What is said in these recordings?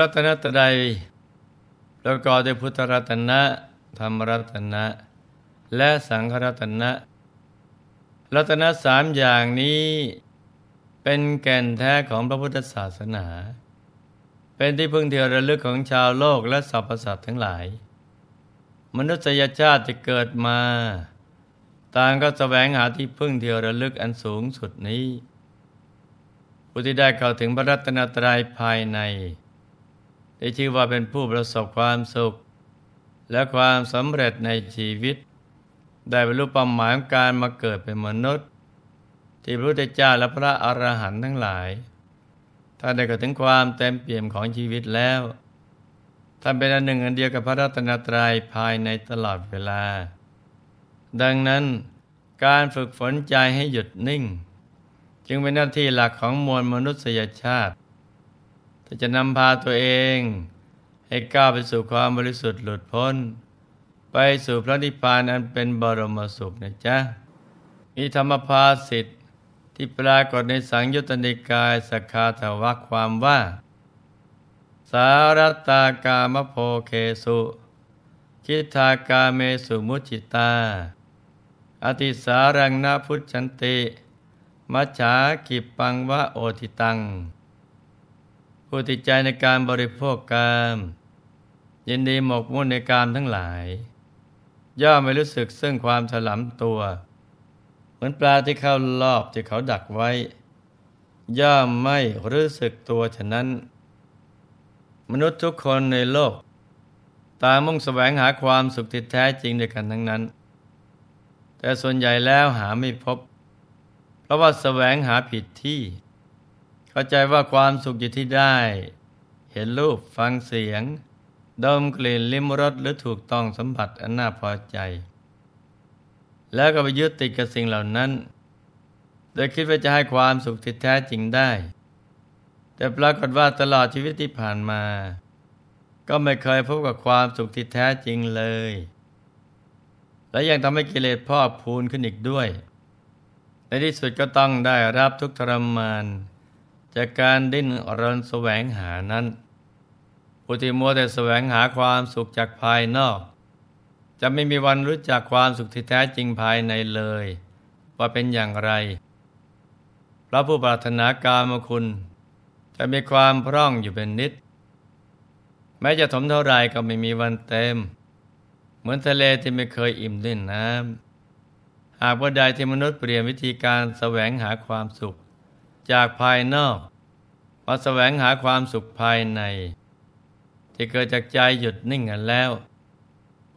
รัตนตรัยประกอบด้วยพุทธรัตนะ ธรรมรัตนะ และสังฆรัตนะ รัตนะสามอย่างนี้เป็นแก่นแท้ของพระพุทธศาสนา เป็นที่พึ่งเที่ระลึกของชาวโลกและสรรพสัตว์ทั้งหลาย มนุษยชาติที่เกิดมา ต่างก็แสวงหาที่พึ่งเที่ระลึกอันสูงสุดนี้ผู้ที่ได้เข้าถึงพระรัตนตรัยภายใน ได้ชื่อว่าเป็นผู้ประสบความสุข และความสำเร็จในชีวิต ได้บรรลุเป้าหมายของการมาเกิดเป็นมนุษย์ ที่พระพุทธเจ้าและพระอรหันต์ทั้งหลายถ้าได้เข้าถึงความเต็มเปี่ยมของชีวิตแล้วท่านเป็นอันหนึ่งอันเดียวกับพระรัตนตรัยภายในตลอดเวลา ดังนั้นการฝึกฝนใจให้หยุดนิ่ง จึงเป็นหน้าที่หลักของมวลมนุษยชาติ ที่จะนำพาตัวเอง ให้ก้าวไปสู่ความบริสุทธิ์หลุดพ้น ไปสู่พระนิพพานอันเป็นบรมสุขนะจ๊ะ มีธรรมภาสิทธิ์ที่ปรากฏในสังยุตติกายสกาถวักความว่า สารตากามโพเคสุคิทากาเมสุมุจิตา อติสารังนาพุชันติ มัจฉากิปังวะโอทิตัง ผู้ติดใจในการบริโภคกามยินดีหมกมุ่นในกามทั้งหลาย ย่อมไม่รู้สึกซึ่งความถลำตัว เหมือนปลาที่เข้ารอบที่เขาดักไว้ ย่อมไม่รู้สึกตัวฉะนั้น มนุษย์ทุกคนในโลก ตามุ่งแสวงหาความสุขที่แท้จริงด้วยกันทั้งนั้น แต่ส่วนใหญ่แล้วหาไม่พบ เพราะว่าแสวงหาผิดที่ เข้าใจว่าความสุขอยู่ที่ได้ เห็นรูปฟังเสียง ดมกลิ่นลิ้มรสหรือถูกต้องสัมผัสอันน่าพอใจ แล้วก็ไปยึดติดกับสิ่งเหล่านั้น โดยคิดว่าจะให้ความสุขที่แท้จริงได้ แต่ปรากฏว่าตลอดชีวิตที่ผ่านมา ก็ไม่เคยพบกับความสุขที่แท้จริงเลย และยังทำให้กิเลสพอกพูนขึ้นอีกด้วย ในที่สุดก็ต้องได้รับทุกทรมาน จากการดิ้นรนแสวงหานั้นผู้ที่มัวแต่แสวงหาความสุขจากภายนอก จะไม่มีวันรู้จักความสุขที่แท้จริงภายในเลย ว่าเป็นอย่างไร พระผู้ปรารถนาการมคุณ จะมีความพร่องอยู่เป็นนิด แม้จะถมเท่าไรก็ไม่มีวันเต็ม เหมือนทะเลที่ไม่เคยอิ่มด้วยน้ำหากว่าใดที่มนุษย์เปลี่ยนวิธีการแสวงหาความสุข จากภายนอกมาแสวงหาความสุขภายใน ที่เกิดจากใจหยุดนิ่งกันแล้ว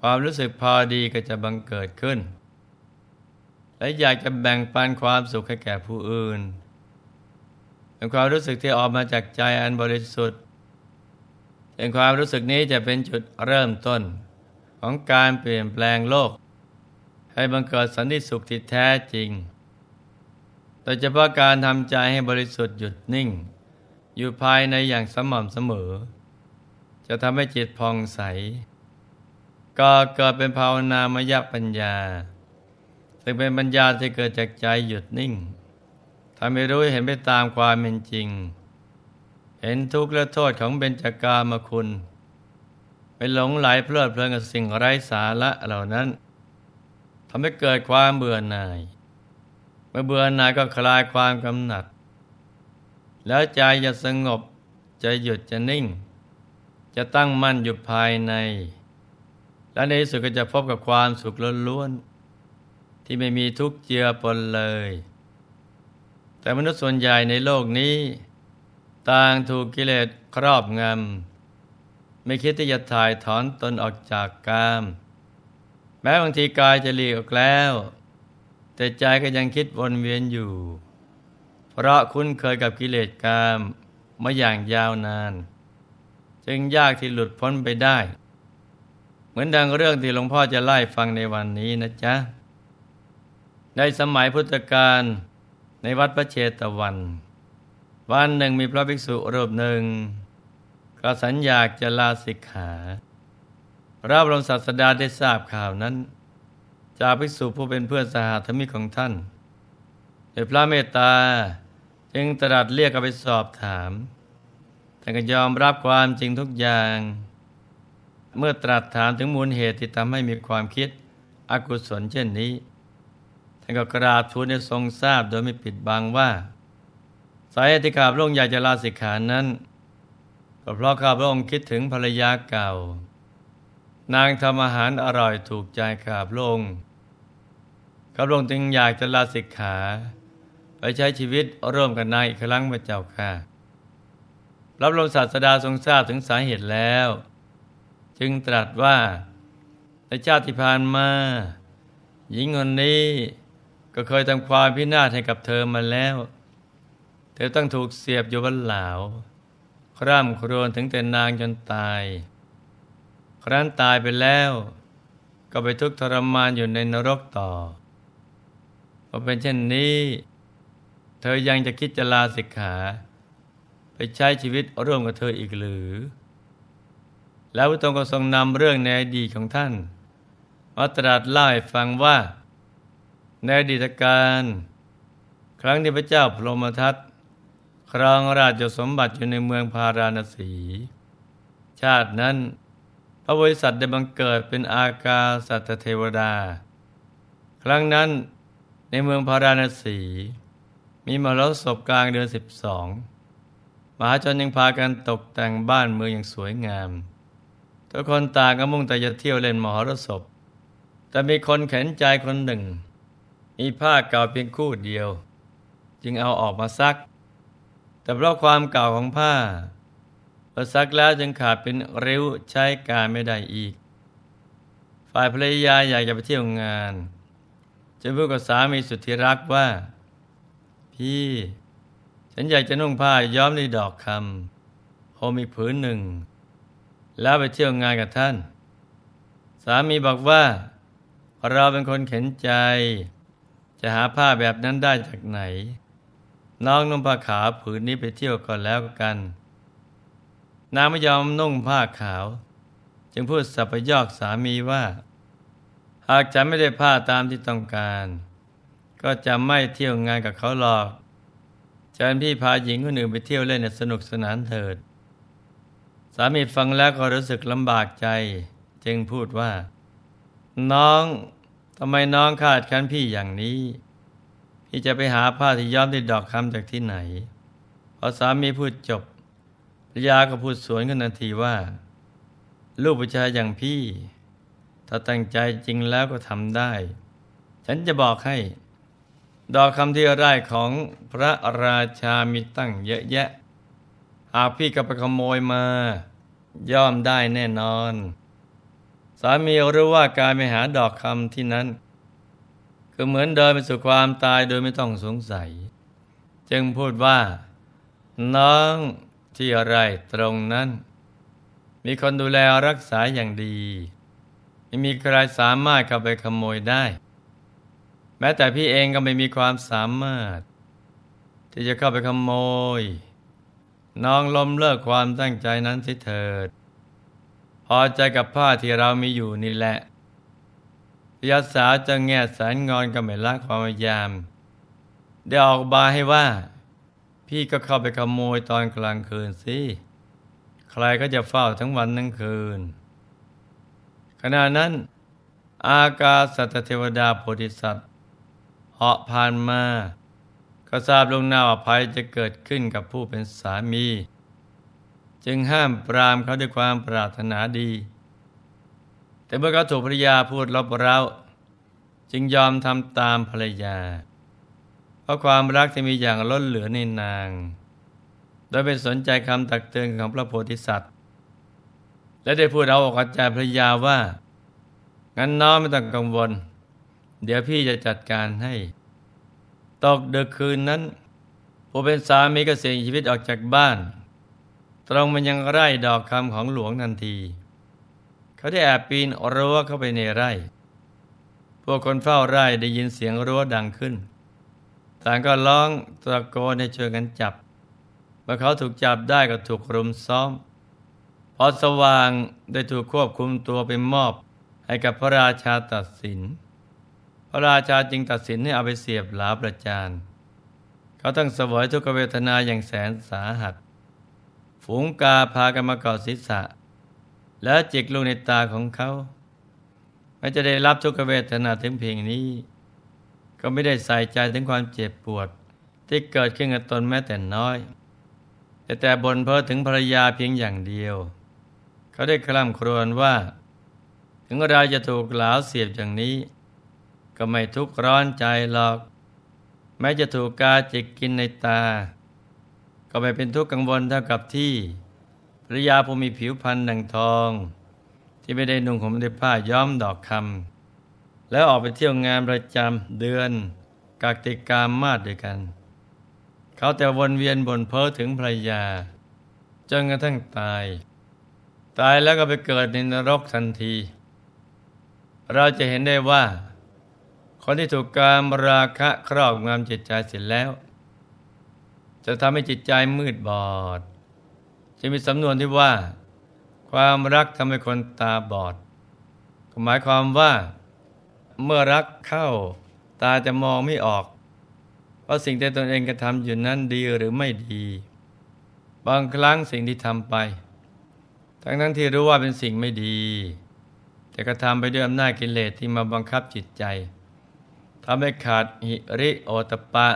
ความรู้สึกพอดีก็จะบังเกิดขึ้น และอยากจะแบ่งปันความสุขให้แก่ผู้อื่นเป็นความรู้สึกที่ออกมาจากใจอันบริสุทธิ์เป็นความรู้สึกนี้จะเป็นจุดเริ่มต้นของการเปลี่ยนแปลงโลก ให้บังเกิดสันติสุขที่แท้จริง โดยเฉพาะการทำใจให้บริสุทธิ์หยุดนิ่ง อยู่ภายในอย่างสม่ำเสมอ จะทำให้จิตผ่องใส ก็เกิดเป็นภาวนามยปัญญา ซึ่งเป็นปัญญาที่เกิดจากใจหยุดนิ่งทำให้รู้เห็นไปตามความเป็นจริง เห็นทุกข์และโทษของเบญจากามคุณไปหลงไหลเพลิดเพลินกับสิ่งไร้สาระเหล่านั้นทำให้เกิดความเบื่อหน่าย มื่อเบื่อหน่ายก็คลายความกำหนัด แล้วใจจะสงบจะหยุดจะนิ่ง จะตั้งมั่นอยู่ภายใน และในที่สุดก็จะพบกับความสุขล้วนๆที่ไม่มีทุกข์เจือปนเลย แต่มนุษย์ส่วนใหญ่ในโลกนี้ ต่างถูกกิเลสครอบงำไม่คิดที่จะถ่ายถอนตนออกจากกาม แม้บางทีกายจะหลีกออกแล้ว แต่ใจก็ยังคิดวนเวียนอยู่ เพราะคุ้นเคยกับกิเลสกามมาอย่างยาวนาน จึงยากที่หลุดพ้นไปได้ เหมือนดังเรื่องที่หลวงพ่อจะไล่ฟังในวันนี้นะจ๊ะ ในสมัยพุทธกาลในวัดพระเชตวัน วันหนึ่งมีพระภิกษุรูปหนึ่งก็สัญญาจะลาสิกขาพระบรมศาสดาได้ทราบข่าวนั้น จากภิกษุผู้เป็นเพื่อนสหธรรมิกของท่านโดยพระเมตตาจึงตรัสเรียกกันไปสอบถามแต่ก็ยอมรับความจริงทุกอย่าง เมื่อตรัสถามถึงมูลเหตุที่ทำให้มีความคิดอกุศลเช่นนี้ท่านก็กราบทูลให้ทรงทราบโดยไม่ปิดบังว่า สาเหตุที่ข้าพระองค์อยากจะลาสิกขานั้นก็เพราะข้าพระองค์คิดถึงภรรยาเก่า นางทำอาหารอร่อยถูกใจข้าพระองค์ข้าพระองค์จึงอยากจะลาสิกขา ไปใช้ชีวิตร่วมกับนางอีกครั้งพระเจ้าค่ะรับรมศาสดาทรงทราบถึงสาเหตุแล้ว จึงตรัสว่าในชาติที่ผ่านมา หญิงคนนี้ก็เคยทำความพินาศให้กับเธอมาแล้ว เธอต้องถูกเสียบอยู่บนเหลาคร่ำครวญถึงแต่นางจนตาย ครั้นตายไปแล้ว ก็ไปทุกข์ทรมานอยู่ในนรกต่อพอเป็นเช่นนี้ เธอยังจะคิดจะลาสิกขา ไปใช้ชีวิตร่วมกับเธออีกหรือ แล้วพระองค์ก็ทรงนำเรื่องในอดีตของท่านมาตรัสเล่าให้ฟังว่าในอดีตการครั้งที่พระเจ้าพรหมทัตครองราชสมบัติอยู่ในเมืองพาราณสี ชาตินั้น พระบริษัทได้บังเกิดเป็นอากาสัตเทวดา ครั้งนั้นในเมืองพาราณสี มีมรสพกลางเดือนสิบสองมหาชนยังพากันตกแต่งบ้านเมืองอย่างสวยงาม ทุกคนต่างก็มุ่งแต่จะเที่ยวเล่นมหรสพ แต่มีคนเข็นใจคนหนึ่ง มีผ้าเก่าเพียงคู่เดียว จึงเอาออกมาซัก แต่เพราะความเก่าของผ้า พอซักแล้วจึงขาดเป็นริ้วใช้การไม่ได้อีก ฝ่ายภรรยาอยากจะไปเที่ยวงานจึงพูดกับสามีสุดที่รักว่า พี่ ฉันอยากจะนุ่งผ้าย้อมด้วยดอกคำโฮมีผืนหนึ่ง แล้วไปเที่ยวงานกับท่าน สามีบอกว่า เราเป็นคนเข็นใจ จะหาผ้าแบบนั้นได้จากไหน น้องนุ่งผ้าขาวผืนนี้ไปเที่ยวก่อนแล้วกัน นางไม่ยอมนุ่งผ้าขาว จึงพูดสับยอกสามีว่า หากฉันไม่ได้ผ้าตามที่ต้องการ ก็จะไม่เที่ยวงานกับเขาหรอกฉันพี่พาหญิงคนอื่นไปเที่ยวเล่นสนุกสนานเถิด สามีฟังแล้วก็รู้สึกลำบากใจ จึงพูดว่า น้องทำไมน้องขาดคันพี่อย่างนี้ที่จะไปหาผ้าที่ย้อมด้วยดอกคำจากที่ไหน พอสามีพูดจบ รรยาก็พูดสวนกันทันทีว่า ลูกผู้ชายอย่างพี่ ถ้าตั้งใจจริงแล้วก็ทำได้ ฉันจะบอกให้ ดอกคำที่ไร่ของพระราชามีตั้งเยอะแยะ หากพี่ก็ไปขโมยมา ย่อมได้แน่นอน สามีรู้ว่าการไปหาดอกคำที่นั้นคือเหมือนเดินไปสู่ความตายโดยไม่ต้องสงสัย จึงพูดว่า น้อง ที่อะไรตรงนั้น มีคนดูแลรักษาอย่างดี ไม่มีใครสามารถเข้าไปขโมยได้ แม้แต่พี่เองก็ไม่มีความสามารถ ที่จะเข้าไปขโมย น้องลมเลิกความตั้งใจนั้นสิเถิด พอใจกับผ้าที่เรามีอยู่นี่แหละยาสาวจะแง่แสายงอนกับไม่ละความพยายามได้ออกบาให้ว่า พี่ก็เข้าไปขโมยตอนกลางคืนสิ ใครก็จะเฝ้าทั้งวันทั้งคืน ขณะนั้น อากาสัตเทวดาโพธิสัตว์เหาะผ่านมา ก็ทราบลงนาว่าภัยจะเกิดขึ้นกับผู้เป็นสามี จึงห้ามปรามเขาด้วยความปรารถนาดี แต่เมื่อเขาถูกภรรยาพูดลบเร้า จึงยอมทำตามภรรยา เพราะความรักที่มีอย่างล้นเหลือในนาง โดยเป็นสนใจคำตักเตือนของพระโพธิสัตว์ และได้พูดเอาอกใจภรรยาว่า งั้นน้องไม่ต้องกังวล เดี๋ยวพี่จะจัดการให้ ตกดึกคืนนั้นผู้เป็นสามีก็เสียชีวิตออกจากบ้าน ตรงมันยังไร่ดอกคำของหลวงทันที เขาได้แอบปีนรั้วเข้าไปในไร่ พวกคนเฝ้าไร่ได้ยินเสียงรั้วดังขึ้น ต่างก็ร้องตะโกนให้ช่วยกันจับเมื่อเขาถูกจับได้ก็ถูกรุมซ้อม พอสว่างได้ถูกควบคุมตัวไปมอบให้กับพระราชาตัดสิน พระราชาจึงตัดสินให้เอาไปเสียบหลาประจานเขาต้องสวยทุกเวทนาอย่างแสนสาหัส ฝูงกาพากันมาเกาะศีรษะ แล้วจิกลูกในตาของเขาไม่จะได้รับทุกเวทนาถึงเพียงนี้ ก็ไม่ได้ใส่ใจถึงความเจ็บปวด ที่เกิดขึ้นกับตนแม้แต่น้อย แต่แต่บนเพ้อถึงภรรยาเพียงอย่างเดียว เขาได้คล่ำครวญว่า ถึงเราจะถูกหลาวเสียบอย่างนี้ ก็ไม่ทุกข์ร้อนใจหรอก แม้จะถูกกาจิกกินในตา ก็ไม่เป็นทุกข์กังวลเท่ากับที่ภรรยาผู้มีผิวพรรณดังทอง ที่ไม่ได้นุ่งห่มในผ้าย้อมดอกคำ แล้วออกไปเที่ยวงานประจำเดือนกักติกามมาดด้วยกัน เขาแต่วนเวียนบนเพ้อถึงภรรยา จนกระทั่งตาย ตายแล้วก็ไปเกิดในนรกทันที เราจะเห็นได้ว่า คนที่ถูกการมราคะครอบงำจิตใจเสร็จแล้ว จะทำให้จิตใจมืดบอด จะมีสำนวนที่ว่า ความรักทำให้คนตาบอดหมายความว่า เมื่อรักเข้า ตาจะมองไม่ออก ว่าสิ่งที่ตนเองกระทำอยู่นั้นดีหรือไม่ดี บางครั้งสิ่งที่ทำไป ทั้งนั้นที่รู้ว่าเป็นสิ่งไม่ดี แต่กระทำไปด้วยอำนาจกิเลสที่มาบังคับจิตใจทำให้ขาดหิริโอตปะ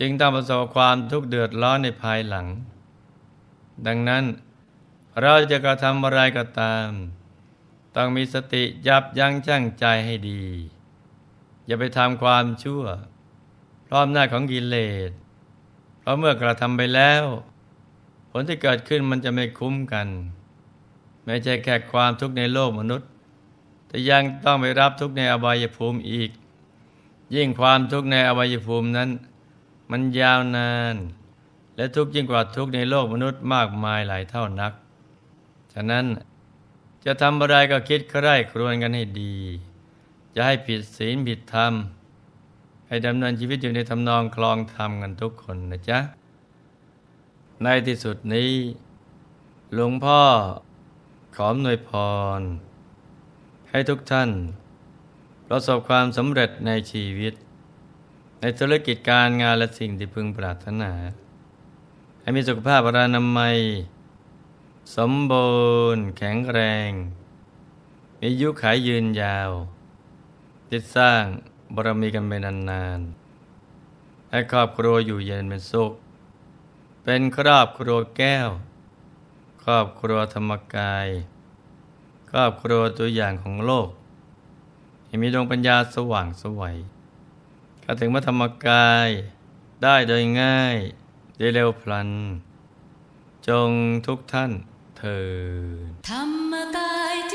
จึงต้องประสบความทุกข์เดือดร้อนในภายหลัง ดังนั้นเราจะกระทำอะไรก็ตาม ต้องมีสติยับยั้งชั่งใจให้ดี อย่าไปทำความชั่วเพราะอำนาของกิเลสเพราะเมื่อกระทำไปแล้ว ผลที่เกิดขึ้นมันจะไม่คุ้มกัน ไม่ใช่แค่ความทุกข์ในโลกมนุษย์ แต่ยังต้องไปรับทุกข์ในอบายภูมิอีก ยิ่งความทุกข์ในอบายภูมินั้น มันยาวนาน และทุกข์ยิ่งกว่าทุกข์ในโลกมนุษย์มากมายหลายเท่านัก ฉะนั้น จะทำอะไรก็คิดใคร่ครวญกันให้ดี จะให้ผิดศีลผิดธรรม ให้ดำเนินชีวิตอยู่ในทำนองคลองธรรมกันทุกคนนะจ๊ะ ในที่สุดนี้ หลวงพ่อขอหน่วยพร ให้ทุกท่าน ประสบความสำเร็จในชีวิต ในธุรกิจการงานและสิ่งที่พึงปรารถนา ให้มีสุขภาพอนามัย สมบูรณ์แข็งแรง มีอายุขายยืนยาวติดสร้างบารมีกันไปนานๆ ให้ครอบครัวอยู่เย็นเป็นสุข เป็นครอบครัวแก้ว ครอบครัวธรรมกาย ครอบครัวตัวอย่างของโลกให้มีดวงปัญญาสว่างสวัยเข้าถึงพระธรรมกายได้โดยง่ายได้เร็วพลัน จงทุกท่าน เธอธรรมกายเจ